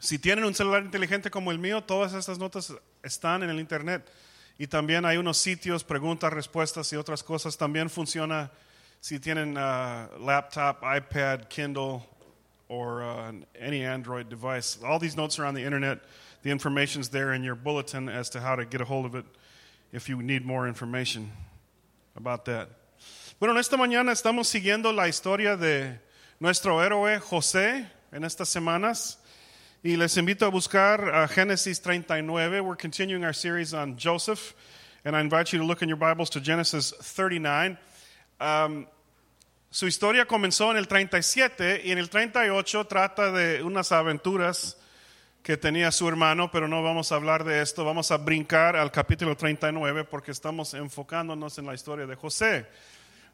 Si tienen un celular inteligente como el mío, todas estas notas están en el internet. Y también hay unos sitios, preguntas, respuestas y otras cosas. También funciona si tienen uh, laptop, iPad, Kindle, or uh, any Android device. All these notes are on the internet. The information's there in your bulletin as to how to get a hold of it if you need more information about that. Bueno, en esta mañana estamos siguiendo la historia de nuestro héroe José en estas semanas. Y les invito a buscar uh, Génesis 39. We're continuing our series on Joseph. And I invite you to look in your Bibles to Genesis 39. Um, su historia comenzó en el 37 y en el 38 trata de unas aventuras que tenía su hermano, pero no vamos a hablar de esto. Vamos a brincar al capítulo 39 porque estamos enfocándonos en la historia de José.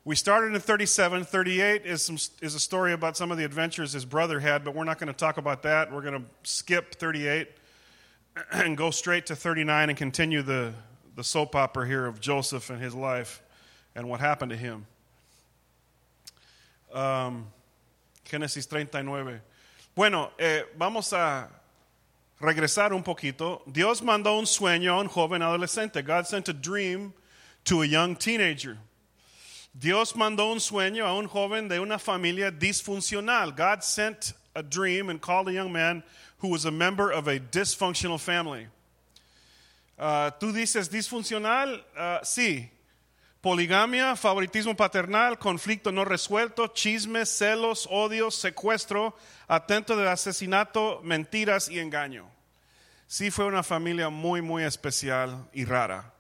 We started in 37. 38 is, some, is a story about some of the adventures his brother had, but we're not going to talk about that. We're going to skip 38 and go straight to 39 and continue the, the soap opera here of Joseph and his life and what happened to him. Um, Génesis 39. Bueno, eh, vamos a regresar un poquito. Dios mandó un sueño a un joven adolescente. God sent a dream to a young teenager. Dios mandó un sueño a un joven de una familia disfuncional. God sent a dream and called a young man who was a member of a dysfunctional family. Uh, Tú dices disfuncional? Uh, sí. Poligamia, favoritismo paternal, conflicto no resuelto, chismes, celos, odios, secuestro, atento de asesinato, mentiras y engaño. Sí fue una familia muy, muy especial y rara.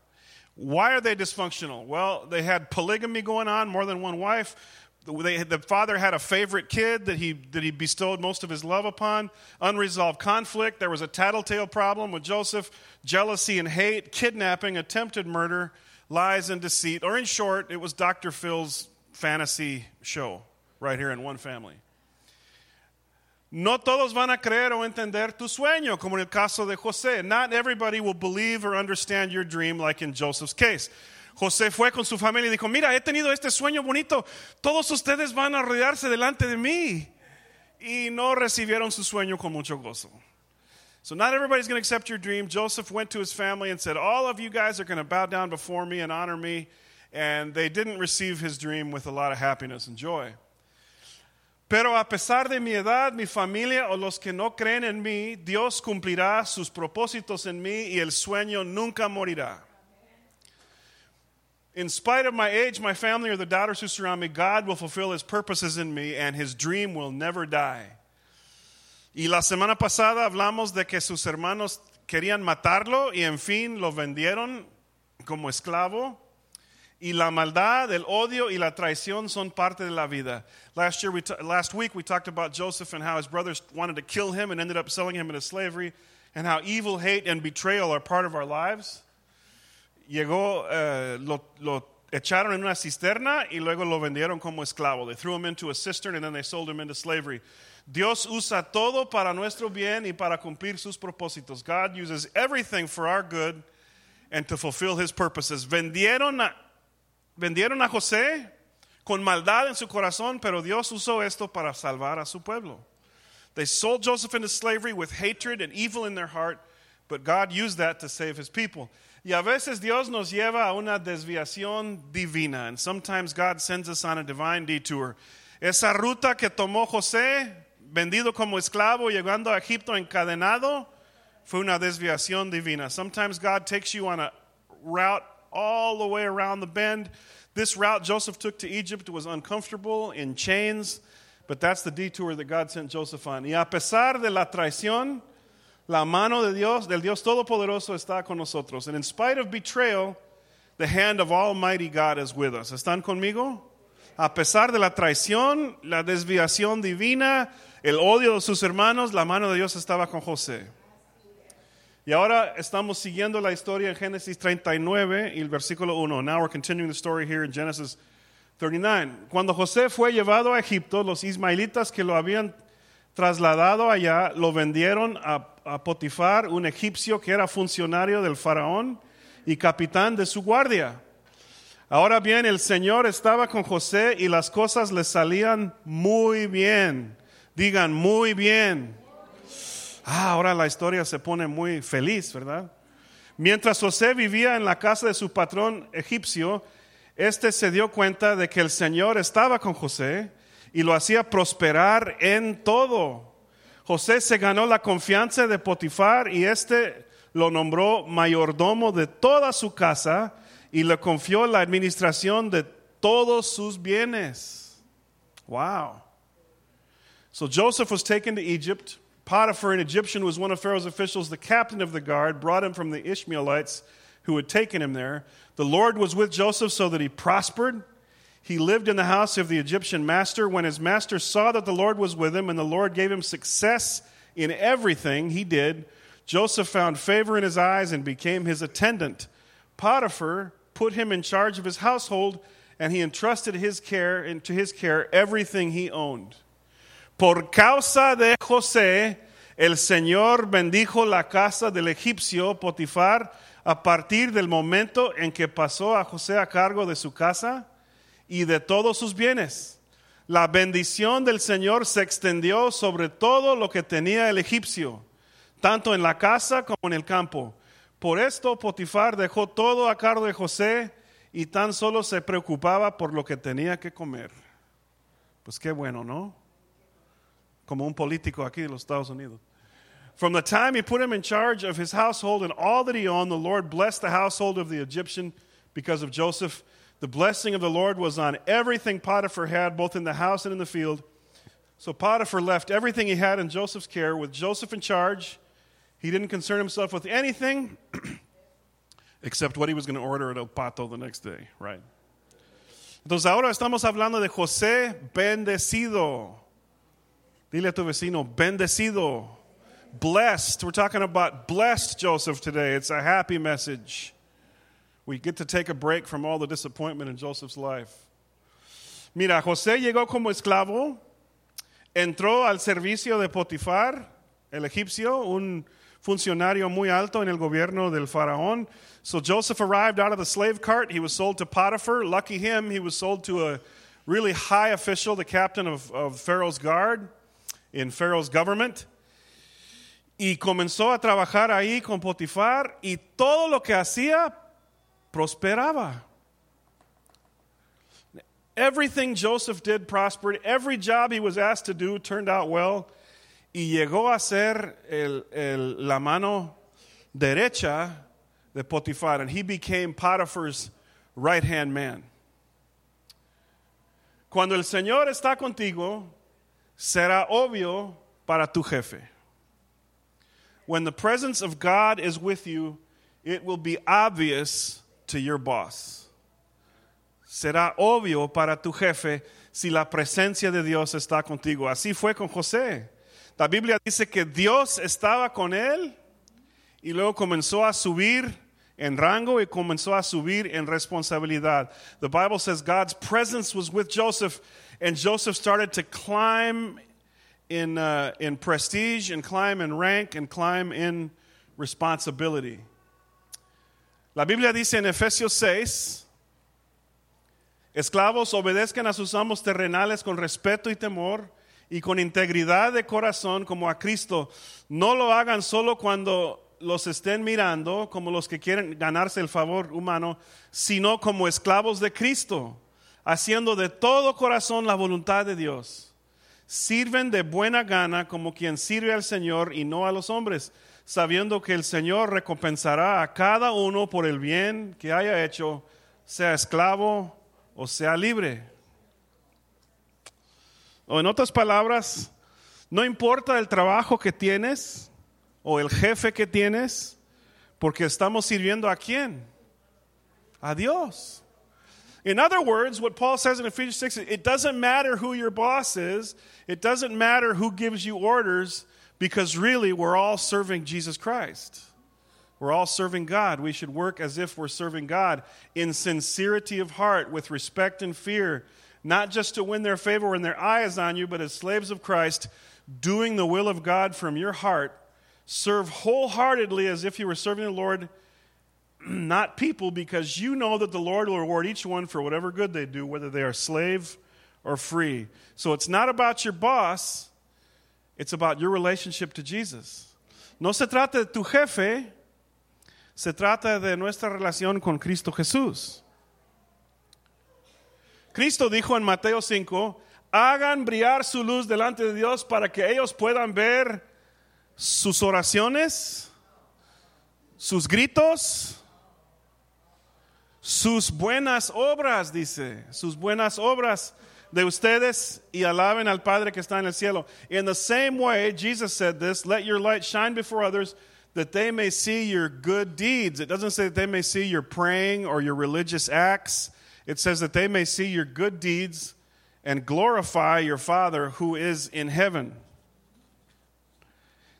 Why are they dysfunctional? Well, they had polygamy going on, more than one wife. They, the father had a favorite kid that he, that he bestowed most of his love upon. Unresolved conflict. There was a tattletale problem with Joseph, jealousy and hate, kidnapping, attempted murder, lies and deceit. Or in short, it was Dr. Phil's fantasy show right here in one family. No todos van a creer o entender tu sueño, como en el caso de José. Not everybody will believe or understand your dream, like in Joseph's case. José fue con su familia y dijo, mira, he tenido este sueño bonito, todos ustedes van a rodearse delante de mí. Y no recibieron su sueño con mucho gozo. So not everybody's going to accept your dream. Joseph went to his family and said, all of you guys are going to bow down before me and honor me. And they didn't receive his dream with a lot of happiness and joy. Pero a pesar de mi edad, mi familia o los que no creen en mí, Dios cumplirá sus propósitos en mí y el sueño nunca morirá. In spite of my age, my family, or the daughters who surround me, God will fulfill his purposes in me and his dream will never die. Y la semana pasada hablamos de que sus hermanos querían matarlo y en fin lo vendieron como esclavo. Y la maldad, el odio y la traición son parte de la vida. Last, year we last week we talked about Joseph and how his brothers wanted to kill him and ended up selling him into slavery, and how evil, hate, and betrayal are part of our lives. Llegó, uh, lo, lo echaron en una cisterna y luego lo vendieron como esclavo. They threw him into a cistern and then they sold him into slavery. Dios usa todo para nuestro bien y para cumplir sus propósitos. God uses everything for our good and to fulfill his purposes. Vendieron a, vendieron a José con maldad en su corazón, pero Dios usó esto para salvar a su pueblo. They sold Joseph into slavery with hatred and evil in their heart, but God used that to save his people. Y a veces Dios nos lleva a una desviación divina, and sometimes God sends us on a divine detour. Esa ruta que tomó José, vendido como esclavo, llegando a Egipto encadenado, fue una desviación divina. Sometimes God takes you on a route all the way around the bend. This route Joseph took to Egypt was uncomfortable, in chains, but that's the detour that God sent Joseph on. Y a pesar de la traición, la mano de Dios, del Dios Todopoderoso está con nosotros. And in spite of betrayal, the hand of Almighty God is with us. ¿Están conmigo? A pesar de la traición, la desviación divina, el odio de sus hermanos, la mano de Dios estaba con José. Y ahora estamos siguiendo la historia en Génesis 39 y el versículo 1. Now we're continuing the story here in Genesis 39. Cuando José fue llevado a Egipto, los ismaelitas que lo habían trasladado allá lo vendieron a, a Potifar, un egipcio que era funcionario del faraón y capitán de su guardia. Ahora bien, el Señor estaba con José y las cosas le salían muy bien. Digan, muy bien. Ah, ahora la historia se pone muy feliz, ¿verdad? Mientras José vivía en la casa de su patrón egipcio, este se dio cuenta de que el Señor estaba con José y lo hacía prosperar en todo. José se ganó la confianza de Potifar y este lo nombró mayordomo de toda su casa y le confió la administración de todos sus bienes. Wow. So Joseph was taken to Egypt. Potiphar, an Egyptian, was one of Pharaoh's officials. The captain of the guard brought him from the Ishmaelites who had taken him there. The Lord was with Joseph so that he prospered. He lived in the house of the Egyptian master. When his master saw that the Lord was with him and the Lord gave him success in everything he did, Joseph found favor in his eyes and became his attendant. Potiphar put him in charge of his household and he entrusted his care into his care everything he owned. Por causa de José, el Señor bendijo la casa del egipcio Potifar a partir del momento en que pasó a José a cargo de su casa y de todos sus bienes. La bendición del Señor se extendió sobre todo lo que tenía el egipcio, tanto en la casa como en el campo. Por esto Potifar dejó todo a cargo de José y tan solo se preocupaba por lo que tenía que comer. Pues qué bueno, ¿no? Como un político aquí en los Estados Unidos. From the time he put him in charge of his household and all that he owned, the Lord blessed the household of the Egyptian because of Joseph. The blessing of the Lord was on everything Potiphar had, both in the house and in the field. So Potiphar left everything he had in Joseph's care. With Joseph in charge, he didn't concern himself with anything except what he was going to order at El Pato the next day, right? Entonces ahora estamos hablando de José bendecido. Dile a tu vecino, bendecido, blessed. We're talking about blessed Joseph today. It's a happy message. We get to take a break from all the disappointment in Joseph's life. Mira, José llegó como esclavo, entró al servicio de Potifar, el egipcio, un funcionario muy alto en el gobierno del faraón. So Joseph arrived out of the slave cart. He was sold to Potiphar. Lucky him, he was sold to a really high official, the captain of, of Pharaoh's guard in Pharaoh's government. Y comenzó a trabajar ahí con Potifar y todo lo que hacía prosperaba. Everything Joseph did prospered. Every job he was asked to do turned out well. Y llegó a ser el, el, la mano derecha de Potifar. And he became Potiphar's right hand man. Cuando el Señor está contigo, será obvio para tu jefe. When the presence of God is with you, it will be obvious to your boss. Será obvio para tu jefe si la presencia de Dios está contigo. Así fue con José. La Biblia dice que Dios estaba con él y luego comenzó a subir en rango y comenzó a subir en responsabilidad. The Bible says God's presence was with Joseph and Joseph started to climb in, uh, in prestige and climb in rank and climb in responsibility. La Biblia dice en Efesios 6, esclavos obedezcan a sus amos terrenales con respeto y temor y con integridad de corazón como a Cristo. No lo hagan solo cuando los estén mirando como los que quieren ganarse el favor humano, sino como esclavos de Cristo haciendo de todo corazón la voluntad de Dios. Sirven de buena gana como quien sirve al Señor y no a los hombres, sabiendo que el Señor recompensará a cada uno por el bien que haya hecho, sea esclavo o sea libre. O en otras palabras, no importa el trabajo que tienes o el jefe que tienes, porque estamos sirviendo a quién? A Dios. In other words, what Paul says in Ephesians 6, it doesn't matter who your boss is, it doesn't matter who gives you orders, because really we're all serving Jesus Christ. We're all serving God. We should work as if we're serving God in sincerity of heart, with respect and fear, not just to win their favor when their eye is on you, but as slaves of Christ, doing the will of God from your heart. Serve wholeheartedly as if you were serving the Lord not people, because you know that the Lord will reward each one for whatever good they do, whether they are slave or free. So it's not about your boss, it's about your relationship to Jesus. No se trata de tu jefe, se trata de nuestra relación con Cristo Jesús. Cristo dijo en Mateo 5, hagan brillar su luz delante de Dios para que ellos puedan ver sus oraciones, sus gritos, sus buenas obras, dice, sus buenas obras de ustedes y alaben al Padre que está en el cielo. In the same way, Jesus said this, let your light shine before others that they may see your good deeds. It doesn't say that they may see your praying or your religious acts. It says that they may see your good deeds and glorify your Father who is in heaven.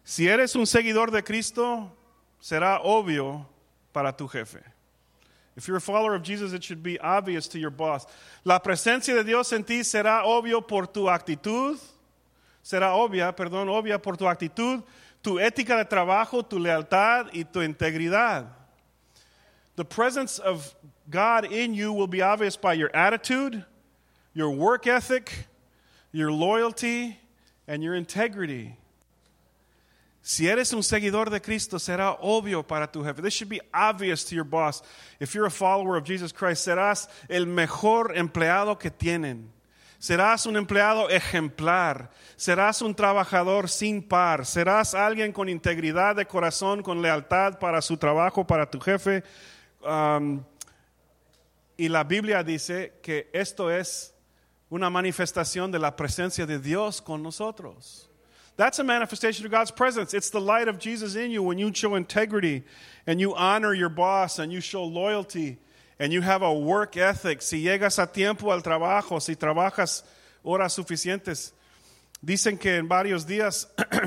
Si eres un seguidor de Cristo, será obvio para tu jefe. If you're a follower of Jesus, it should be obvious to your boss. La presencia de Dios en ti será obvio por tu actitud, será obvia, perdón, obvia por tu actitud, tu ética de trabajo, tu lealtad y tu integridad. The presence of God in you will be obvious by your attitude, your work ethic, your loyalty, and your integrity. Si eres un seguidor de Cristo, será obvio para tu jefe. This should be obvious to your boss. If you're a follower of Jesus Christ, serás el mejor empleado que tienen. Serás un empleado ejemplar. Serás un trabajador sin par. Serás alguien con integridad de corazón, con lealtad para su trabajo, para tu jefe. Um, y la Biblia dice que esto es una manifestación de la presencia de Dios con nosotros. That's a manifestation of God's presence. It's the light of Jesus in you when you show integrity and you honor your boss and you show loyalty and you have a work ethic. Si llegas a tiempo al trabajo, si trabajas horas suficientes. Dicen que en varios días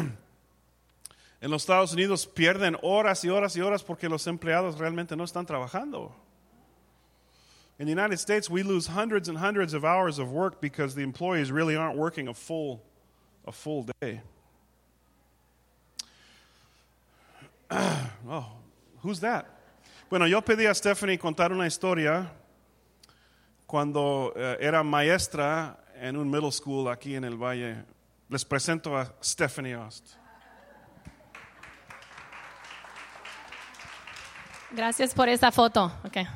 en los Estados Unidos pierden horas y horas y horas porque los empleados realmente no están trabajando. In the United States, we lose hundreds and hundreds of hours of work because the employees really aren't working a full, a full day. oh, who's that? Bueno, yo pedí a Stephanie contar una historia cuando uh, era maestra en un middle school aquí en el Valle. Les presento a Stephanie Ost. Gracias por esa foto. Okay.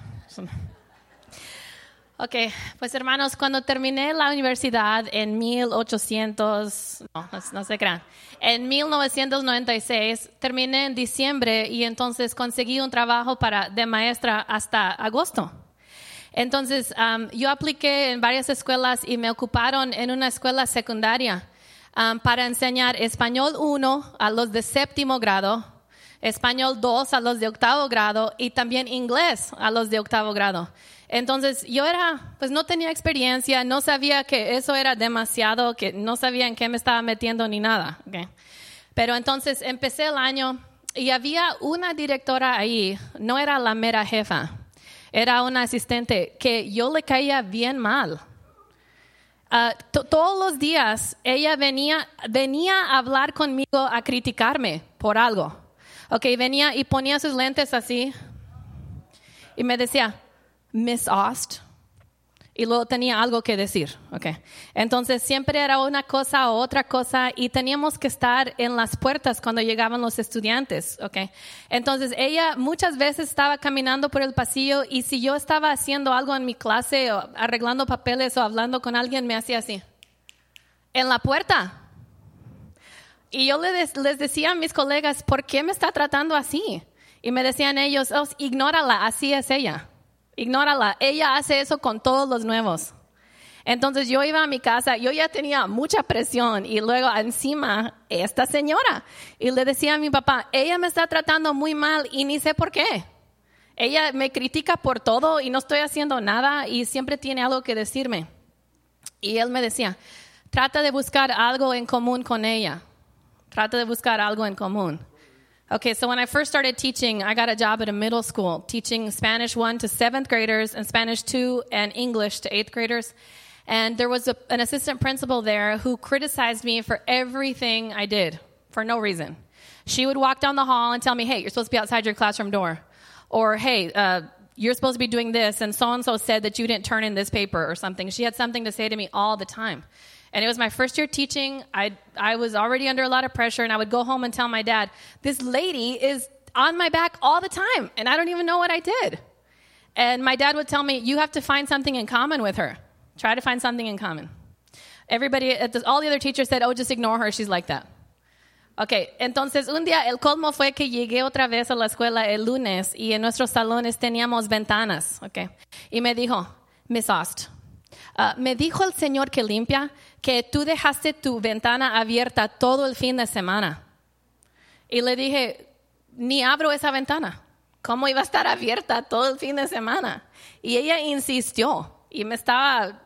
Ok, pues hermanos, cuando terminé la universidad en 1800, no, no se crean, en 1996 terminé en diciembre y entonces conseguí un trabajo para, de maestra hasta agosto. Entonces um, yo apliqué en varias escuelas y me ocuparon en una escuela secundaria um, para enseñar español 1 a los de séptimo grado, español 2 a los de octavo grado y también inglés a los de octavo grado. Entonces yo era, pues no tenía experiencia, no sabía que eso era demasiado, que no sabía en qué me estaba metiendo ni nada. Pero entonces empecé el año y había una directora ahí, no era la mera jefa, era una asistente que yo le caía bien mal. Ah, todos los días ella venía, venía a hablar conmigo a criticarme por algo. Ok, venía y ponía sus lentes así y me decía, Miss Ost. Y luego tenía algo que decir, okay. Entonces siempre era una cosa o otra cosa y teníamos que estar en las puertas cuando llegaban los estudiantes, okay. Entonces ella muchas veces estaba caminando por el pasillo y si yo estaba haciendo algo en mi clase o arreglando papeles o hablando con alguien me hacía así, en la puerta. Y yo les, les decía a mis colegas, ¿por qué me está tratando así? Y me decían ellos, oh, ignórala, así es ella. Ignórala. Ella hace eso con todos los nuevos. Entonces yo iba a mi casa, yo ya tenía mucha presión y luego encima esta señora. Y le decía a mi papá, ella me está tratando muy mal y ni sé por qué. Ella me critica por todo y no estoy haciendo nada y siempre tiene algo que decirme. Y él me decía, trata de buscar algo en común con ella. Trata de buscar algo en común. Okay, so when I first started teaching, I got a job at a middle school teaching Spanish 1 to 7th graders and Spanish 2 and English to 8th graders. And there was a, an assistant principal there who criticized me for everything I did for no reason. She would walk down the hall and tell me, hey, you're supposed to be outside your classroom door. Or, hey, uh, you're supposed to be doing this, and so and so said that you didn't turn in this paper or something. She had something to say to me all the time. And it was my first year teaching. I, I was already under a lot of pressure, and I would go home and tell my dad, This lady is on my back all the time, and I don't even know what I did. And my dad would tell me, You have to find something in common with her. Try to find something in common. Everybody, all the other teachers said, Oh, just ignore her. She's like that. Ok, entonces un día el colmo fue que llegué otra vez a la escuela el lunes y en nuestros salones teníamos ventanas, ok. Y me dijo, Miss Ost, uh, me dijo el señor que limpia que tú dejaste tu ventana abierta todo el fin de semana. Y le dije, ni abro esa ventana. ¿Cómo iba a estar abierta todo el fin de semana? Y ella insistió y me estaba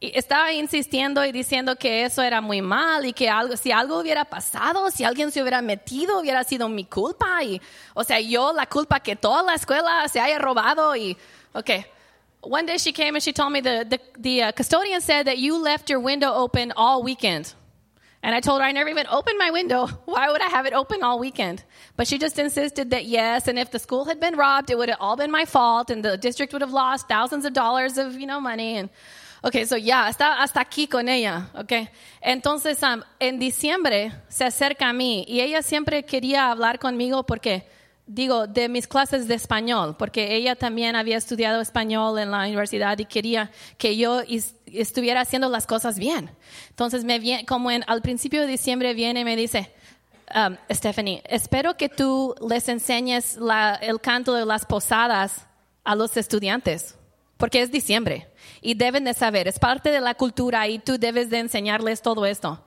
estaba insistiendo y diciendo que eso era muy mal y que algo, si algo hubiera pasado, si alguien se hubiera metido, hubiera sido mi culpa. Y, o sea, yo la culpa que toda la escuela se haya robado. Y, okay. One day she came and she told me the, the, the uh, custodian said that you left your window open all weekend. And I told her I never even opened my window. Why would I have it open all weekend? But she just insisted that yes, and if the school had been robbed, it would have all been my fault, and the district would have lost thousands of dollars of you know money. And Ok, so yeah, está hasta aquí con ella, ok. Entonces, um, en diciembre se acerca a mí y ella siempre quería hablar conmigo porque, digo, de mis clases de español, porque ella también había estudiado español en la universidad y quería que yo estuviera haciendo las cosas bien. Entonces, me viene, como en, al principio de diciembre viene y me dice, um, Stephanie, espero que tú les enseñes la, el canto de las posadas a los estudiantes, porque es diciembre y deben de saber. Es parte de la cultura y tú debes de enseñarles todo esto.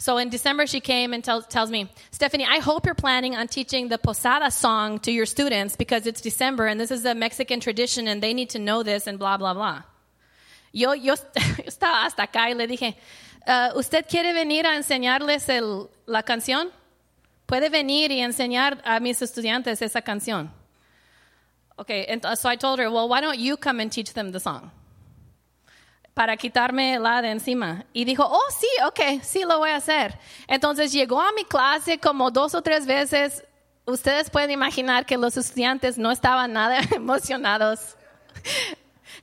So in December, she came and tell, tells me, Stephanie, I hope you're planning on teaching the Posada song to your students because it's December and this is a Mexican tradition and they need to know this and blah, blah, blah. Yo, yo, estaba hasta acá y le dije, uh, ¿usted quiere venir a enseñarles el, la canción? Puede venir y enseñar a mis estudiantes esa canción. Okay, and so I told her, well, why don't you come and teach them the song? Para quitarme la de encima. Y dijo, oh, sí, ok, sí lo voy a hacer. Entonces llegó a mi clase como dos o tres veces. Ustedes pueden imaginar que los estudiantes no estaban nada emocionados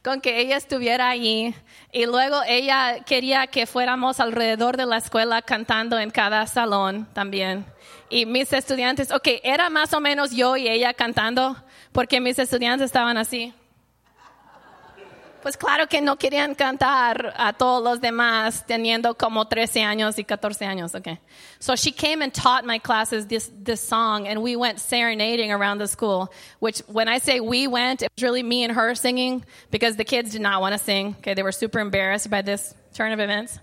con que ella estuviera allí. Y luego ella quería que fuéramos alrededor de la escuela cantando en cada salón también. Y mis estudiantes, ok, era más o menos yo y ella cantando, porque mis estudiantes estaban así. Pues claro que no querían cantar a todos los demás teniendo como 13 años y 14 años. Okay. So she came and taught my classes this, this song and we went serenading around the school, which when I say we went, it was really me and her singing because the kids did not want to sing. Okay. They were super embarrassed by this turn of events.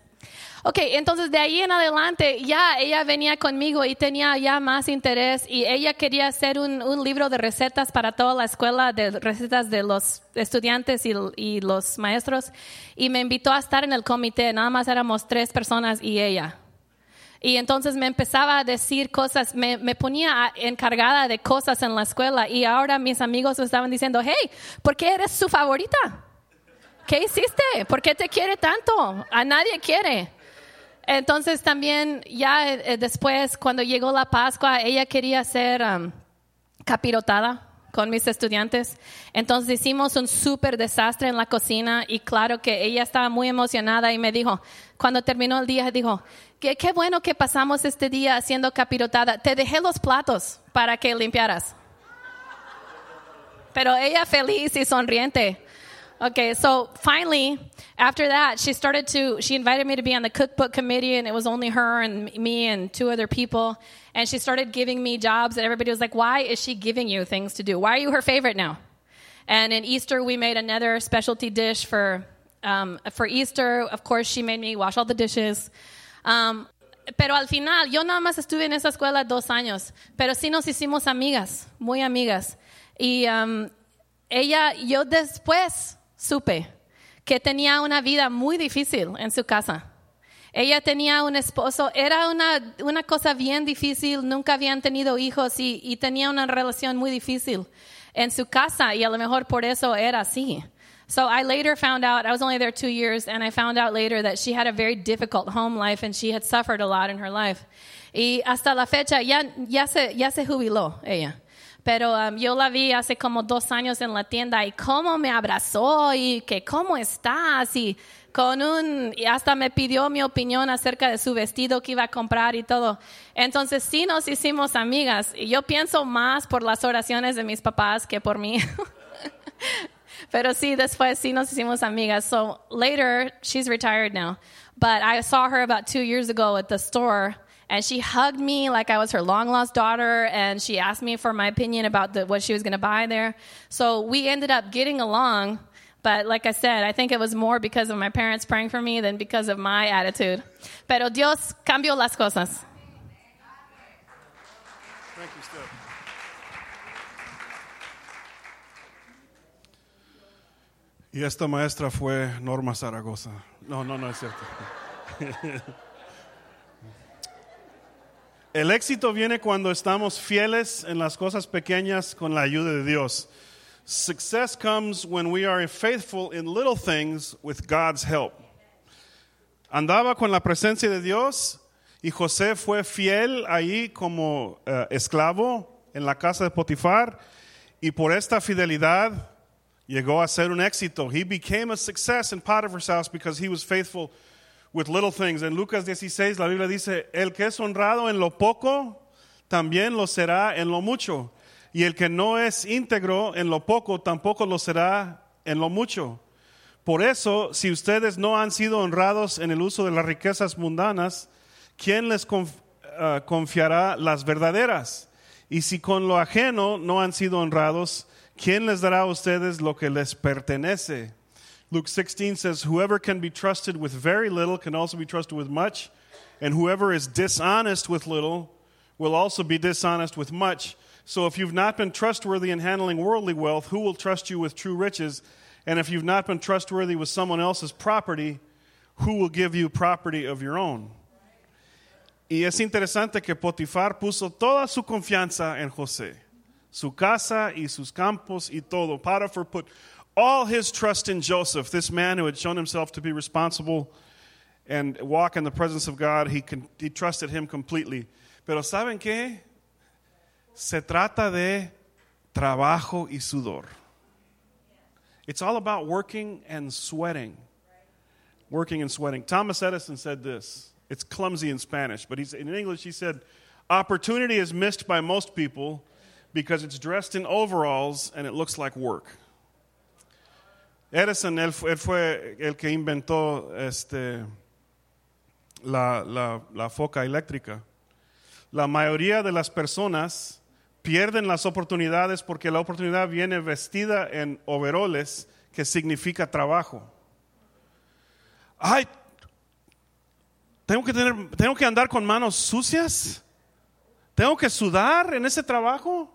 Ok, entonces de ahí en adelante ya ella venía conmigo y tenía ya más interés y ella quería hacer un, un libro de recetas para toda la escuela, de recetas de los estudiantes y, y, los maestros y me invitó a estar en el comité, nada más éramos tres personas y ella. Y entonces me empezaba a decir cosas, me, me ponía encargada de cosas en la escuela y ahora mis amigos estaban diciendo, hey, ¿por qué eres su favorita? ¿Qué hiciste? ¿Por qué te quiere tanto? A nadie quiere. Entonces también ya eh, después, cuando llegó la Pascua, ella quería ser um, capirotada con mis estudiantes. Entonces hicimos un súper desastre en la cocina y claro que ella estaba muy emocionada y me dijo, cuando terminó el día, dijo, qué, qué bueno que pasamos este día haciendo capirotada. Te dejé los platos para que limpiaras. Pero ella feliz y sonriente. Okay, so finally, after that, she started to, she invited me to be on the cookbook committee, and it was only her and me and two other people. And she started giving me jobs, and everybody was like, Why is she giving you things to do? Why are you her favorite now? And in Easter, we made another specialty dish for, um, for Easter. Of course, she made me wash all the dishes. Um, pero al final, yo nada más estuve en esa escuela dos años, pero sí nos hicimos amigas, muy amigas. Y um, ella, yo después, supe que tenía una vida muy difícil en su casa. Ella tenía un esposo, era una, una cosa bien difícil, nunca habían tenido hijos y, y, tenía una relación muy difícil en su casa y a lo mejor por eso era así. So I later found out, I was only there two years, and I found out later that she had a very difficult home life and she had suffered a lot in her life. Y hasta la fecha ya, ya, se, ya se jubiló ella. Pero um, yo la vi hace como dos años en la tienda y cómo me abrazó y que cómo estás y con un, y hasta me pidió mi opinión acerca de su vestido que iba a comprar y todo. Entonces sí nos hicimos amigas. Y yo pienso más por las oraciones de mis papás que por mí. Pero sí, después sí nos hicimos amigas. So later, she's retired now. But I saw her about two years ago at the store and she hugged me like I was her long lost daughter, and she asked me for my opinion about the, what she was going to buy there. So we ended up getting along. But like I said, I think it was more because of my parents praying for me than because of my attitude. Pero Dios cambió las cosas. Thank you, Steph. Y esta maestra fue Norma Zaragoza. No, no, no es cierto. El éxito viene cuando estamos fieles en las cosas pequeñas con la ayuda de Dios. Success comes when we are faithful in little things with God's help. Andaba con la presencia de Dios y José fue fiel ahí como eh, esclavo en la casa de Potifar y por esta fidelidad llegó a ser un éxito. He became a success in Potiphar's house because he was faithful with little things. En Lucas 16 la Biblia dice, el que es honrado en lo poco, también lo será en lo mucho. Y el que no es íntegro en lo poco, tampoco lo será en lo mucho. Por eso, si ustedes no han sido honrados en el uso de las riquezas mundanas, ¿quién les ah, confiará las verdaderas? Y si con lo ajeno no han sido honrados, ¿quién les dará a ustedes lo que les pertenece? Luke 16 says, Whoever can be trusted with very little can also be trusted with much, and whoever is dishonest with little will also be dishonest with much. So if you've not been trustworthy in handling worldly wealth, who will trust you with true riches? And if you've not been trustworthy with someone else's property, who will give you property of your own? Y es interesante que Potifar puso toda su confianza en José, su casa y sus campos y todo. Potiphar put all his trust in Joseph, this man who had shown himself to be responsible and walk in the presence of God. He, con- he trusted him completely. Pero ¿saben qué? Se trata de trabajo y sudor. It's all about working and sweating. Working and sweating. Thomas Edison said this. It's clumsy in Spanish, but he's, in English he said, Opportunity is missed by most people because it's dressed in overalls and it looks like work. Edison, él, fu- él fue el que inventó este, la, la, la foca eléctrica. La mayoría de las personas pierden las oportunidades porque la oportunidad viene vestida en overoles, que significa trabajo. Ay, tengo que, tener, tengo que andar con manos sucias. Tengo que sudar en ese trabajo.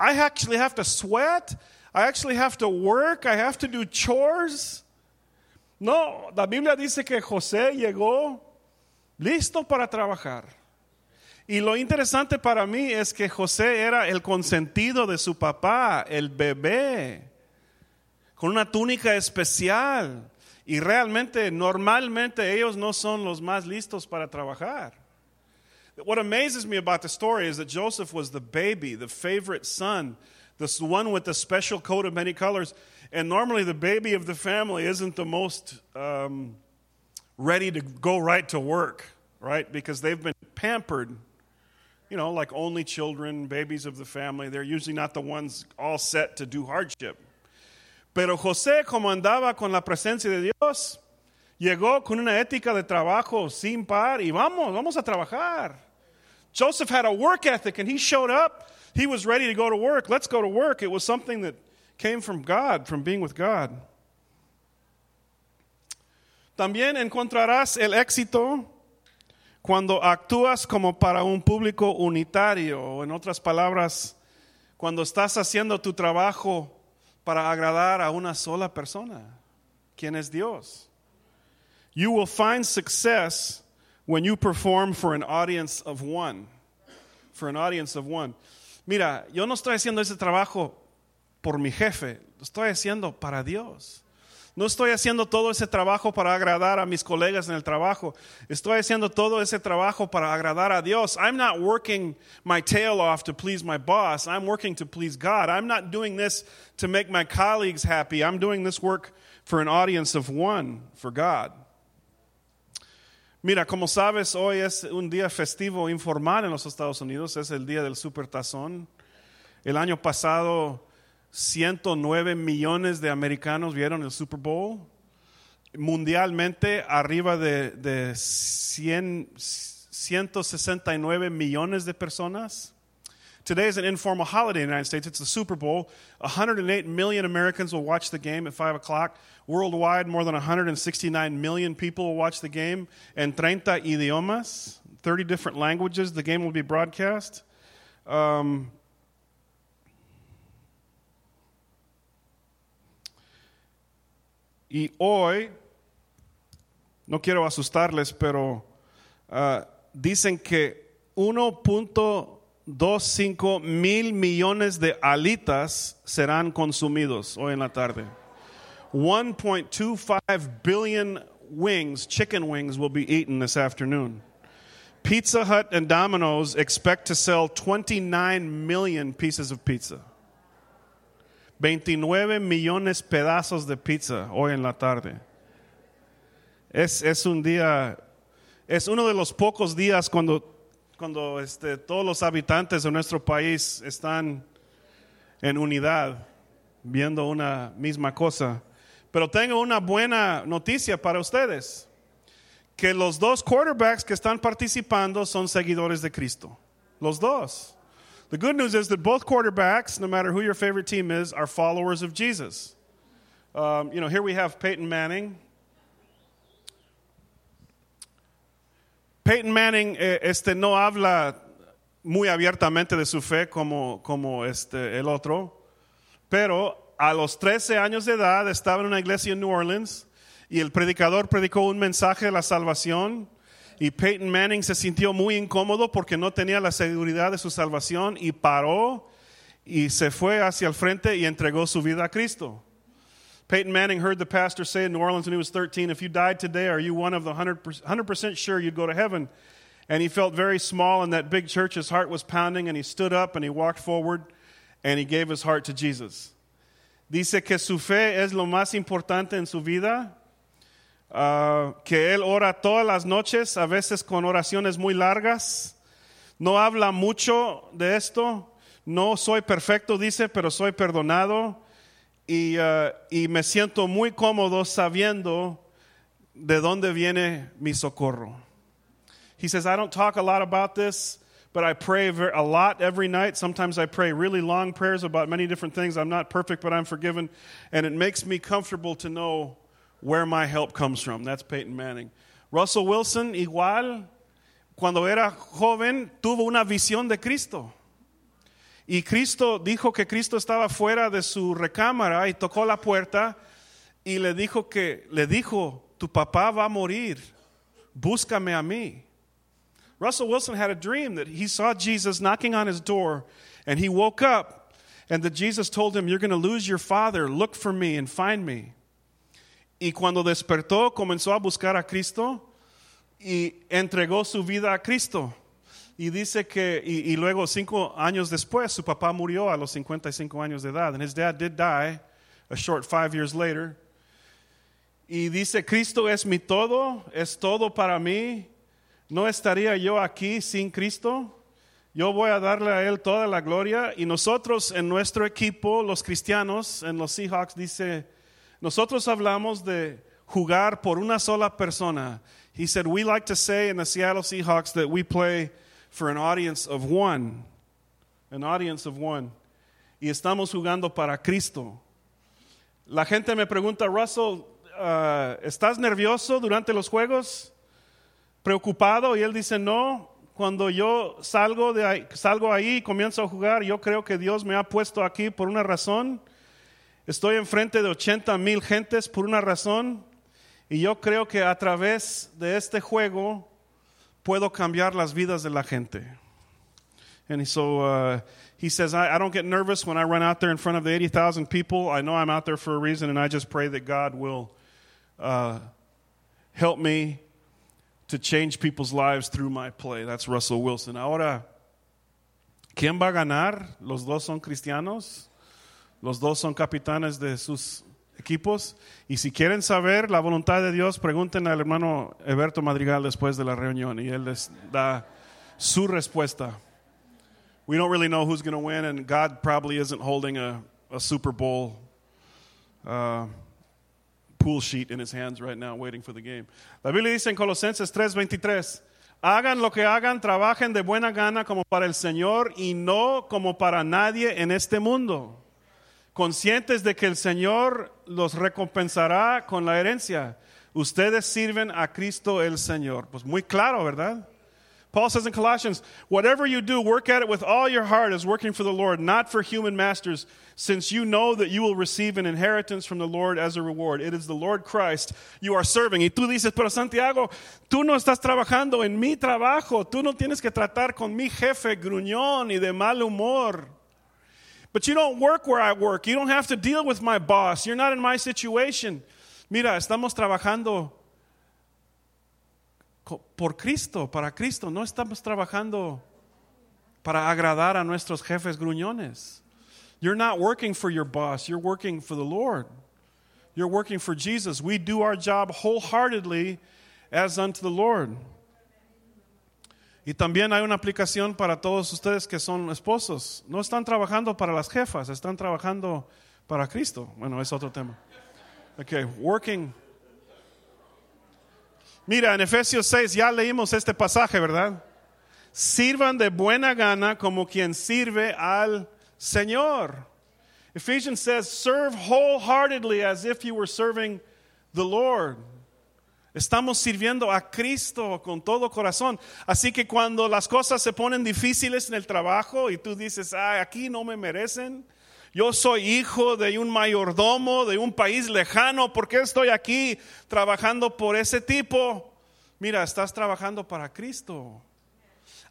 I actually have to sweat. I actually have to work. I have to do chores. No, la Biblia dice que José llegó listo para trabajar. Y lo interesante para mí es que José era el consentido de su papá, el bebé, con una túnica especial. Y realmente, normalmente ellos no son los más listos para trabajar. What amazes me about the story is that Joseph was the baby, the favorite son, the one with the special coat of many colors. And normally, the baby of the family isn't the most um, ready to go right to work, right? Because they've been pampered, you know, like only children, babies of the family. They're usually not the ones all set to do hardship. Pero José, como andaba con la presencia de Dios, llegó con una ética de trabajo sin par y vamos, vamos a trabajar. Joseph had a work ethic and he showed up. He was ready to go to work. Let's go to work. It was something that came from God, from being with God. También encontrarás el éxito cuando actúas como para un público unitario, o en otras palabras, cuando estás haciendo tu trabajo para agradar a una sola persona, quien es Dios. You will find success when you perform for an audience of one. For an audience of one. Mira, yo no estoy haciendo ese trabajo por mi jefe, estoy haciendo para Dios. No estoy haciendo todo ese trabajo para agradar a mis colegas en el trabajo. Estoy haciendo todo ese trabajo para agradar a Dios. I'm not working my tail off to please my boss. I'm working to please God. I'm not doing this to make my colleagues happy. I'm doing this work for an audience of one for God. Mira, como sabes, hoy es un día festivo informal en los Estados Unidos, es el día del Supertazón. El año pasado, 109 millones de americanos vieron el Super Bowl. Mundialmente, arriba de, de 100, 169 millones de personas. Today is an informal holiday in the United States. It's the Super Bowl. 108 million Americans will watch the game at 5 o'clock. Worldwide, more than 169 million people will watch the game en 30 idiomas, 30 different languages. The game will be broadcast. Um, y hoy, no quiero asustarles, pero uh, dicen que 1.25 mil millones de alitas serán consumidos hoy en la tarde. 1.25 billion wings, chicken wings, will be eaten this afternoon. Pizza Hut and Domino's expect to sell 29 million pieces of pizza. 29 millones pedazos de pizza hoy en la tarde. Es, es un día, es uno de los pocos días cuando, cuando este, todos los habitantes de nuestro país están en unidad, viendo una misma cosa. Pero tengo una buena noticia para ustedes, que los dos quarterbacks que están participando son seguidores de Cristo. Los dos. The good news is that both quarterbacks, no matter who your favorite team is, are followers of Jesus. Um, you know, here we have Peyton Manning. Peyton Manning eh, este, no habla muy abiertamente de su fe como, como este, el otro, pero a los 13 años de edad estaba en una iglesia en New Orleans y el predicador predicó un mensaje de la salvación y Peyton Manning se sintió muy incómodo porque no tenía la seguridad de su salvación y paró y se fue hacia el frente y entregó su vida a Cristo. Peyton Manning heard the pastor say in New Orleans when he was 13, If you died today, are you one of the 100%, 100% sure you'd go to heaven? And he felt very small in that big church. His heart was pounding, and he stood up and he walked forward and he gave his heart to Jesus. Dice que su fe es lo más importante en su vida, uh, que él ora todas las noches, a veces con oraciones muy largas. No habla mucho de esto. No soy perfecto, dice, pero soy perdonado. Y, uh, y me siento muy cómodo sabiendo de dónde viene mi socorro. He says, I don't talk a lot about this, but I pray a lot every night. Sometimes I pray really long prayers about many different things. I'm not perfect, but I'm forgiven. And it makes me comfortable to know where my help comes from. That's Peyton Manning. Russell Wilson, igual, cuando era joven, tuvo una visión de Cristo. Y Cristo dijo que Cristo estaba fuera de su recámara y tocó la puerta y le dijo que le dijo, "Tu papá va a morir. Búscame a mí." Russell Wilson had a dream that he saw Jesus knocking on his door and he woke up and that Jesus told him, You're going to lose your father. Look for me and find me. Y cuando despertó, comenzó a buscar a Cristo y entregó su vida a Cristo. Y dice que, y, y luego cinco años después, su papá murió a los 55 años de edad. And his dad did die a short five years later. Y dice, Cristo es mi todo, es todo para mí. ¿No estaría yo aquí sin Cristo? Yo voy a darle a Él toda la gloria. Y nosotros en nuestro equipo, los cristianos, en los Seahawks, dice, nosotros hablamos de jugar por una sola persona. He said, we like to say in the Seattle Seahawks that we play for an audience of one. An audience of one. Y estamos jugando para Cristo. La gente me pregunta, Russell, uh, ¿estás nervioso durante los juegos? Preocupado y él dice, no, cuando yo salgo, de ahí, salgo ahí y comienzo a jugar, yo creo que Dios me ha puesto aquí por una razón. Estoy enfrente de 80 mil gentes por una razón y yo creo que a través de este juego puedo cambiar las vidas de la gente. And so uh, he says, I, I, don't get nervous when I run out there in front of the 80,000 people. I know I'm out there for a reason, and I just pray that God will uh, help me to change people's lives through my play. That's Russell Wilson. Ahora, ¿quién va a ganar? Los dos son cristianos. Los dos son capitanes de sus equipos. Y si quieren saber la voluntad de Dios, pregunten al hermano Alberto Madrigal después de la reunión y él les da su respuesta. We don't really know who's going to win, and God probably isn't holding a, a Super Bowl uh, pool sheet in his hands right now, waiting for the game. La Biblia dice en Colosenses 3:23, hagan lo que hagan, trabajen de buena gana como para el Señor y no como para nadie en este mundo, conscientes de que el Señor los recompensará con la herencia. Ustedes sirven a Cristo el Señor. Pues muy claro, ¿verdad? Paul says in Colossians, whatever you do, work at it with all your heart as working for the Lord, not for human masters, since you know that you will receive an inheritance from the Lord as a reward. It is the Lord Christ you are serving. Y tú dices, pero Santiago, tú no estás trabajando en mi trabajo. Tú no tienes que tratar con mi jefe gruñón y de mal humor. But you don't work where I work. You don't have to deal with my boss. You're not in my situation. Mira, estamos trabajando por Cristo, para Cristo. No estamos trabajando para agradar a nuestros jefes gruñones. You're not working for your boss, you're working for the Lord. You're working for Jesus. We do our job wholeheartedly as unto the Lord. Y también hay una aplicación para todos ustedes que son esposos. No están trabajando para las jefas, están trabajando para Cristo. Bueno, es otro tema. Okay, working Mira, en Efesios 6 ya leímos este pasaje, ¿verdad? Sirvan de buena gana como quien sirve al Señor. Ephesians says, serve wholeheartedly as if you were serving the Lord. Estamos sirviendo a Cristo con todo corazón. Así que cuando las cosas se ponen difíciles en el trabajo y tú dices, ah, aquí no me merecen, yo soy hijo de un mayordomo de un país lejano. ¿Por qué estoy aquí trabajando por ese tipo? Mira, estás trabajando para Cristo.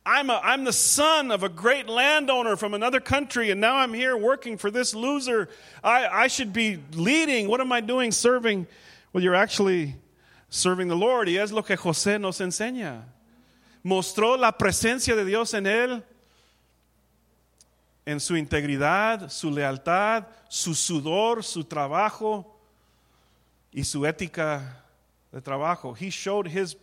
I'm, a, I'm the son of a great landowner from another country, and now I'm here working for this loser. I, I should be leading. What am I doing serving? Well, you're actually serving the Lord. Y es lo que José nos enseña. Mostró la presencia de Dios en él en su integridad, su lealtad, su sudor, su trabajo y su ética de trabajo. He showed his,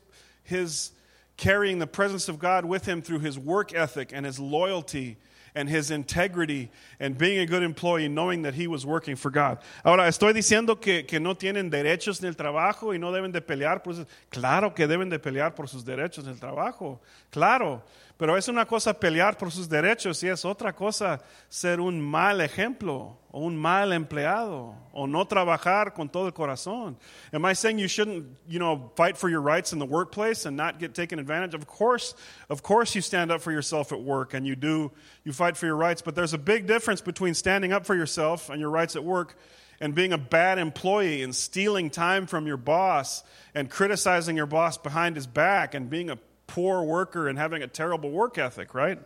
his carrying the presence of God with him through his work ethic and his loyalty and his integrity and being a good employee, knowing that he was working for God. Ahora, estoy diciendo que, que no tienen derechos en el trabajo y no deben de pelear por eso. Claro que deben de pelear por sus derechos en el trabajo. Claro. Pero es una cosa pelear por sus derechos y es otra cosa ser un mal ejemplo o un mal empleado o no trabajar con todo el corazón. Am I saying you shouldn't, you know, fight for your rights in the workplace and not get taken advantage of? Of course, of course you stand up for yourself at work and you do, you fight for your rights, but there's a big difference between standing up for yourself and your rights at work and being a bad employee and stealing time from your boss and criticizing your boss behind his back and being a poor worker and having a terrible work ethic, right?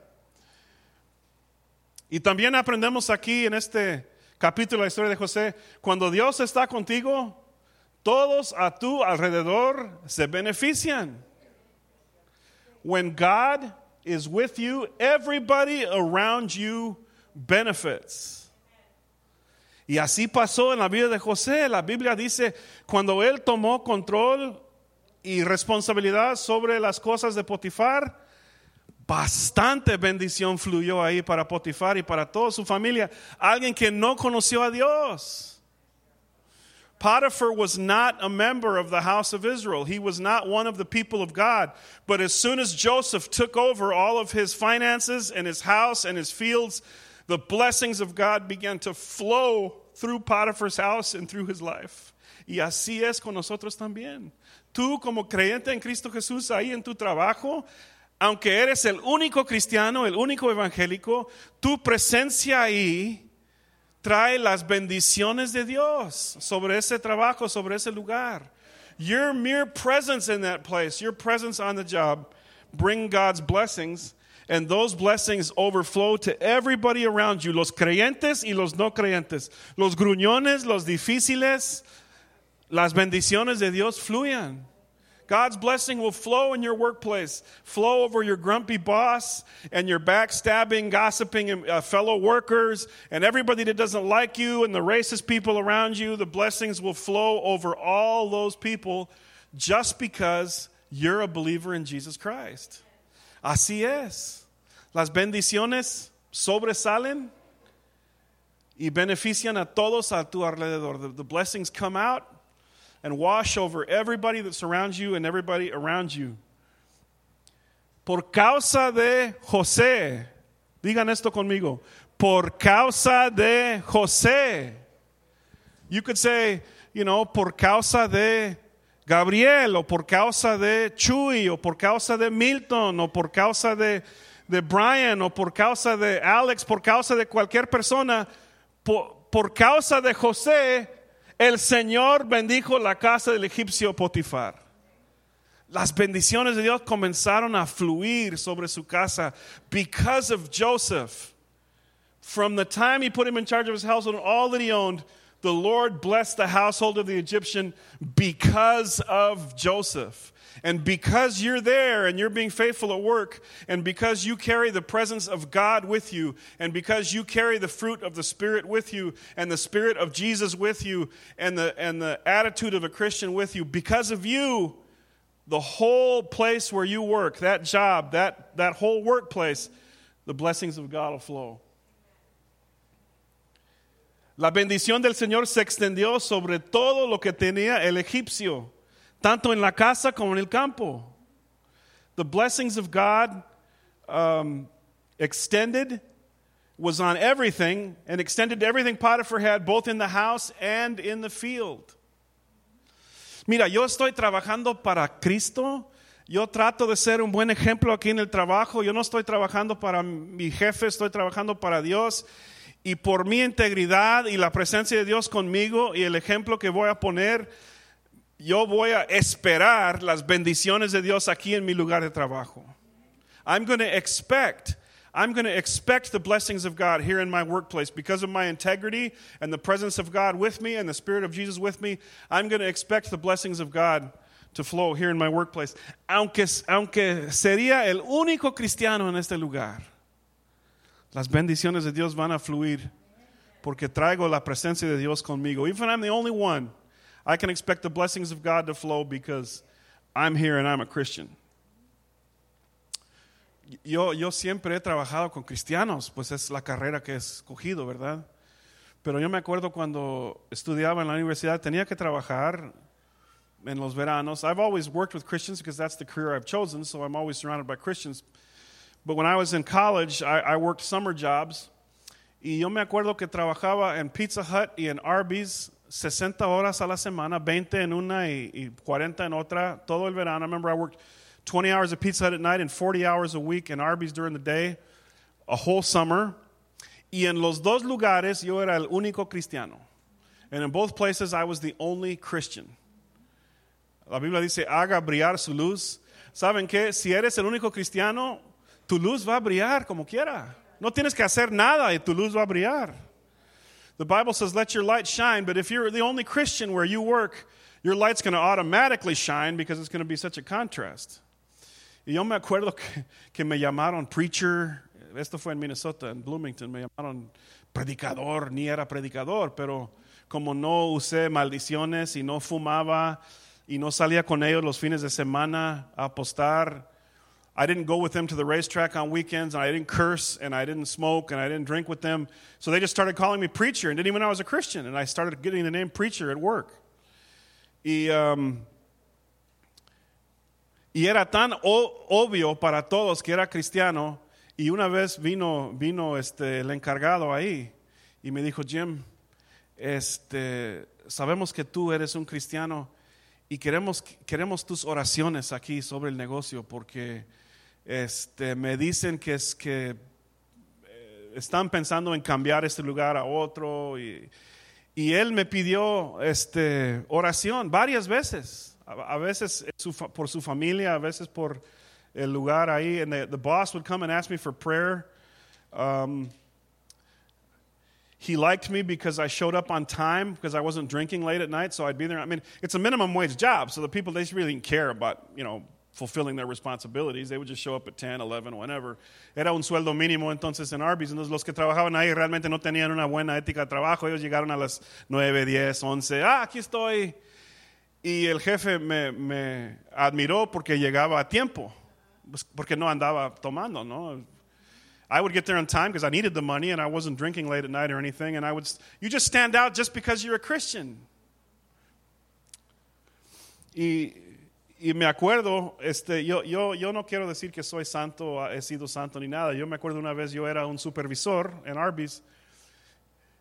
Y también aprendemos aquí en este capítulo la historia de José, cuando Dios está contigo, todos a tu alrededor se benefician. When God is with you, everybody around you benefits. Y así pasó en la vida de José. La Biblia dice, cuando él tomó control y responsabilidad sobre las cosas de Potifar, bastante bendición fluyó ahí para Potifar y para toda su familia. Alguien que no conoció a Dios. Potiphar was not a member of the house of Israel. He was not one of the people of God. But as soon as Joseph took over all of his finances and his house and his fields, the blessings of God began to flow through Potiphar's house and through his life. Y así es con nosotros también. Tú como creyente en Cristo Jesús ahí en tu trabajo, aunque eres el único cristiano, el único evangélico, tu presencia ahí trae las bendiciones de Dios sobre ese trabajo, sobre ese lugar. Your mere presence in that place, your presence on the job, bring God's blessings, and those blessings overflow to everybody around you, los creyentes y los no creyentes, los gruñones, los difíciles, las bendiciones de Dios fluyan. God's blessing will flow in your workplace, flow over your grumpy boss and your backstabbing, gossiping uh, fellow workers and everybody that doesn't like you and the racist people around you. The blessings will flow over all those people just because you're a believer in Jesus Christ. Así es. Las bendiciones sobresalen y benefician a todos a tu alrededor. The, the blessings come out and wash over everybody that surrounds you and everybody around you. Por causa de José, digan esto conmigo, por causa de José. You could say, you know, por causa de Gabriel, o por causa de Chuy, o por causa de Milton, o por causa de, de Brian, o por causa de Alex, por causa de cualquier persona, por, por causa de José, el Señor bendijo la casa del egipcio Potifar. Las bendiciones de Dios comenzaron a fluir sobre su casa because of Joseph. From the time he put him in charge of his household and all that he owned, the Lord blessed the household of the Egyptian because of Joseph. And because you're there and you're being faithful at work, and because you carry the presence of God with you, and because you carry the fruit of the Spirit with you, and the Spirit of Jesus with you, and the, and the attitude of a Christian with you, because of you, the whole place where you work, that job, that, that whole workplace, the blessings of God will flow. La bendición del Señor se extendió sobre todo lo que tenía el egipcio, tanto en la casa como en el campo. The blessings of God um, extended was on everything and extended to everything Potiphar had, both in the house and in the field. Mira, yo estoy trabajando para Cristo. Yo trato de ser un buen ejemplo aquí en el trabajo. Yo no estoy trabajando para mi jefe, estoy trabajando para Dios. Y por mi integridad y la presencia de Dios conmigo y el ejemplo que voy a poner, yo voy a esperar las bendiciones de Dios aquí en mi lugar de trabajo. I'm going to expect I'm going to expect the blessings of God here in my workplace because of my integrity and the presence of God with me and the Spirit of Jesus with me. I'm going to expect the blessings of God to flow here in my workplace. Aunque, aunque sería el único cristiano en este lugar, las bendiciones de Dios van a fluir porque traigo la presencia de Dios conmigo. Even if I'm the only one, I can expect the blessings of God to flow because I'm here and I'm a Christian. Yo, yo siempre he trabajado con cristianos, pues es la carrera que he escogido, ¿verdad? Pero yo me acuerdo cuando estudiaba en la universidad, tenía que trabajar en los veranos. I've always worked with Christians because that's the career I've chosen, so I'm always surrounded by Christians. But when I was in college, I, I worked summer jobs. Y yo me acuerdo que trabajaba en Pizza Hut y en Arby's 60 horas a la semana, 20 en una y, y 40 en otra, todo el verano. I remember I worked 20 hours at Pizza Hut at night and 40 hours a week in Arby's during the day, a whole summer. Y en los dos lugares yo era el único cristiano. And in both places I was the only Christian. La Biblia dice, haga brillar su luz. ¿Saben qué? Si eres el único cristiano, tu luz va a brillar como quiera. No tienes que hacer nada y tu luz va a brillar. The Bible says, let your light shine, but if you're the only Christian where you work, your light's going to automatically shine because it's going to be such a contrast. Y yo me acuerdo que, que me llamaron preacher, esto fue en Minnesota, en Bloomington, me llamaron predicador, ni era predicador, pero como no usé maldiciones y no fumaba y no salía con ellos los fines de semana a apostar, I didn't go with them to the racetrack on weekends, and I didn't curse, and I didn't smoke, and I didn't drink with them. So they just started calling me preacher, and didn't even know I was a Christian, and I started getting the name preacher at work. Y, um, y era tan o- obvio para todos que era cristiano, y una vez vino, vino este, el encargado ahí, y me dijo, Jim, este, sabemos que tú eres un cristiano, y queremos, queremos tus oraciones aquí sobre el negocio, porque este, me dicen que es que eh, están pensando en cambiar este lugar a otro y, y él me pidió este, oración varias veces, a, a veces su por su familia, a veces por el lugar ahí. And the, the boss would come and ask me for prayer. Um, he liked me because I showed up on time because I wasn't drinking late at night, so I'd be there. I mean, it's a minimum wage job, so the people they really didn't care about you know fulfilling their responsibilities. They would just show up at 10, 11, whenever. Era un sueldo mínimo entonces en Arby's. Entonces los que trabajaban ahí realmente no tenían una buena ética de trabajo. Ellos llegaron a las 9, 10, 11. Ah, aquí estoy. Y el jefe me, me admiró porque llegaba a tiempo, pues, porque no andaba tomando, ¿no? I would get there on time because I needed the money and I wasn't drinking late at night or anything. And I would, you just stand out just because you're a Christian. Y, y me acuerdo, este, yo, yo, yo no quiero decir que soy santo, he sido santo ni nada. Yo me acuerdo una vez yo era un supervisor en Arby's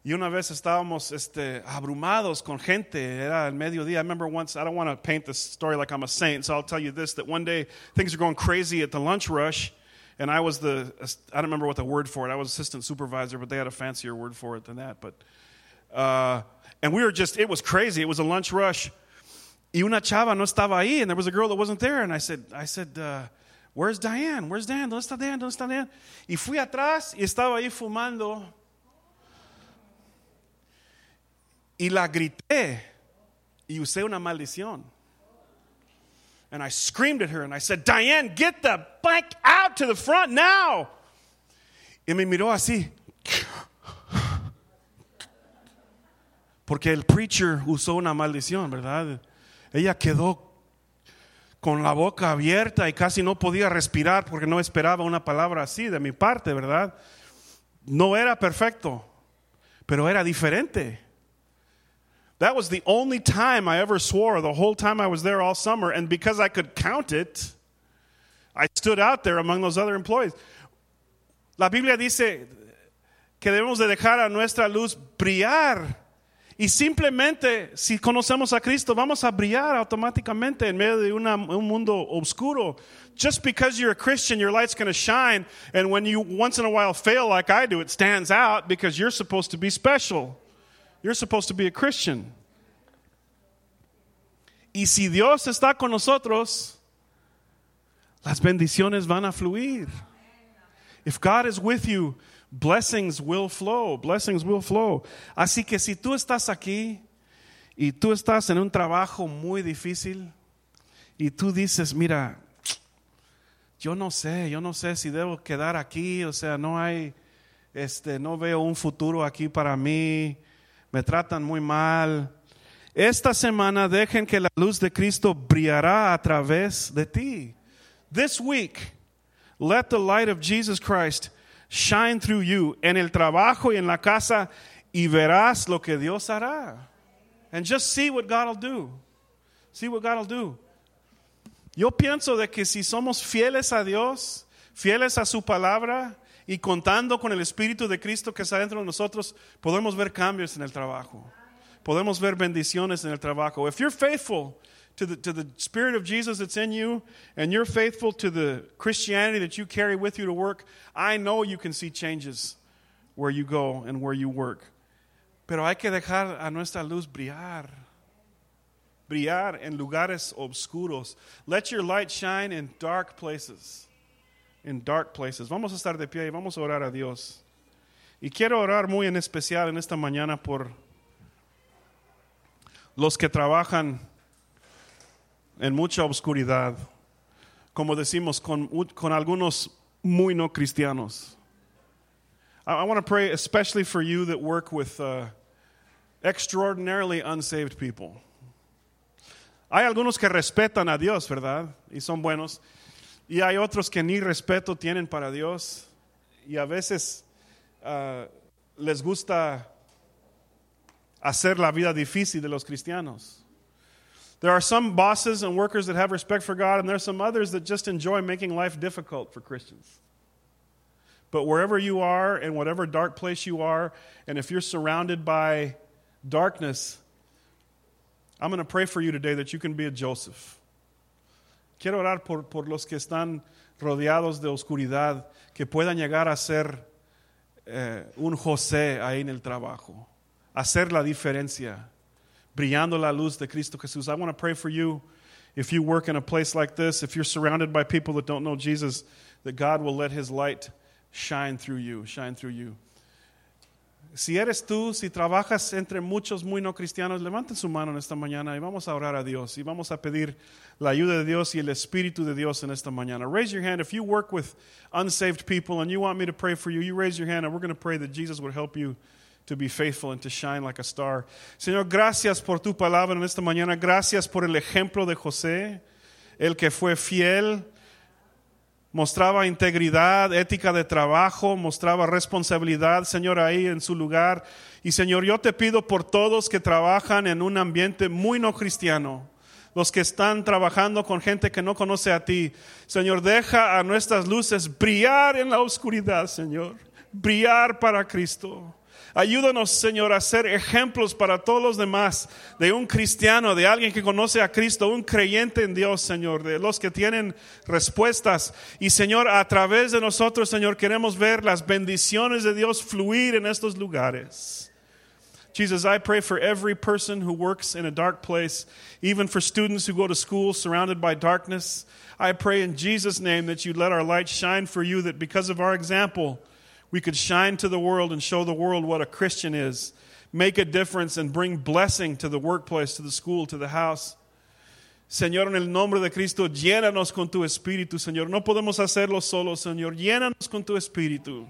y una vez estábamos este, abrumados con gente, era el mediodía. I remember once, I don't want to paint this story like I'm a saint, so I'll tell you this that one day things are going crazy at the lunch rush and I was the, I don't remember what the word for it, I was assistant supervisor, but they had a fancier word for it than that. But, uh, and we were just, it was crazy. It was a lunch rush. Y una chava no estaba ahí, and there was a girl that wasn't there. And I said, I said, uh, Where's Diane? Where's Diane? ¿Dónde está Diane? ¿Dónde está Diane? Y fui atrás y estaba ahí fumando. Y la grité y usé una maldición. And I screamed at her and I said, Diane, get the bike out to the front now. Y me miró así. Porque el preacher usó una maldición, ¿verdad? Ella quedó con la boca abierta y casi no podía respirar porque no esperaba una palabra así de mi parte, ¿verdad? No era perfecto, pero era diferente. That was the only time I ever swore the whole time I was there all summer. And because I could count it, I stood out there among those other employees. La Biblia dice que debemos de dejar a nuestra luz brillar. Y simplemente, si conocemos a Cristo, vamos a brillar automáticamente en medio de una, un mundo oscuro. Just because you're a Christian, your light's going to shine. And when you once in a while fail like I do, it stands out because you're supposed to be special. You're supposed to be a Christian. Y si Dios está con nosotros, las bendiciones van a fluir. If God is with you, blessings will flow. Blessings will flow. Así que si tú estás aquí y tú estás en un trabajo muy difícil y tú dices, mira, yo no sé, yo no sé si debo quedar aquí, o sea, no hay, este, no veo un futuro aquí para mí me tratan muy mal. Esta semana dejen que la luz de Cristo brillará a través de ti. This week, let the light of Jesus Christ shine through you en el trabajo y en la casa y verás lo que Dios hará. And just see what God will do. See what God will do. Yo pienso de que si somos fieles a Dios, fieles a su palabra, y contando con el Espíritu de Cristo que está dentro de nosotros, podemos ver cambios en el trabajo. Podemos ver bendiciones en el trabajo. If you're faithful to the, to the Spirit of Jesus that's in you, and you're faithful to the Christianity that you carry with you to work, I know you can see changes where you go and where you work. Pero hay que dejar a nuestra luz brillar. Brillar en lugares oscuros. Let your light shine in dark places in dark places. Vamos a estar de pie y vamos a orar a Dios. Y quiero orar muy en especial en esta mañana por los que trabajan en mucha oscuridad, como decimos, con, con algunos muy no cristianos. I, I want to pray especially for you that work with uh, extraordinarily unsaved people. Hay algunos que respetan a Dios, ¿verdad? Y son buenos. Y hay otros que ni respeto tienen para Dios y a veces uh, les gusta hacer la vida difícil de los cristianos. There are some bosses and workers that have respect for God, and there are some others that just enjoy making life difficult for Christians. But wherever you are, in whatever dark place you are, and if you're surrounded by darkness, I'm going to pray for you today that you can be a Joseph. Quiero orar por, los que están rodeados de oscuridad, que puedan llegar a ser eh, un José ahí en el trabajo, hacer la diferencia, brillando la luz de Cristo Jesús. I want to pray for you. If you work in a place like this, if you're surrounded by people that don't know Jesus, that God will let His light shine through you, shine through you. Si eres tú, si trabajas entre muchos muy no cristianos, levanten su mano en esta mañana y vamos a orar a Dios y vamos a pedir la ayuda de Dios y el Espíritu de Dios en esta mañana. Raise your hand if you work with unsaved people and you want me to pray for you. You raise your hand and we're going to pray that Jesus would help you to be faithful and to shine like a star. Señor, gracias por tu palabra en esta mañana. Gracias por el ejemplo de José, el que fue fiel mostraba integridad, ética de trabajo, mostraba responsabilidad, Señor, ahí en su lugar. Y Señor, yo te pido por todos que trabajan en un ambiente muy no cristiano, los que están trabajando con gente que no conoce a ti. Señor, deja a nuestras luces brillar en la oscuridad, Señor, brillar para Cristo. Ayúdanos, Señor, a ser ejemplos para todos los demás de un cristiano, de alguien que conoce a Cristo, un creyente en Dios, Señor, de los que tienen respuestas. Y, Señor, a través de nosotros, Señor, queremos ver las bendiciones de Dios fluir en estos lugares. Jesus, I pray for every person who works in a dark place, even for students who go to school surrounded by darkness. I pray in Jesus' name that you let our light shine for you, that because of our example, we could shine to the world and show the world what a Christian is, make a difference, and bring blessing to the workplace, to the school, to the house. Señor, en el nombre de Cristo, llénanos con tu espíritu, Señor. No podemos hacerlo solo, Señor. Llénanos con tu espíritu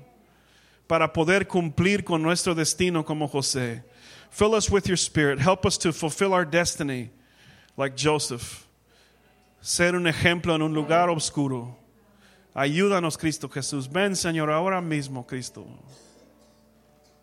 para poder cumplir con nuestro destino como José. Fill us with your spirit. Help us to fulfill our destiny like Joseph. Ser un ejemplo en un lugar oscuro. Ayúdanos, Cristo Jesús. Ven, Señor, ahora mismo, Cristo.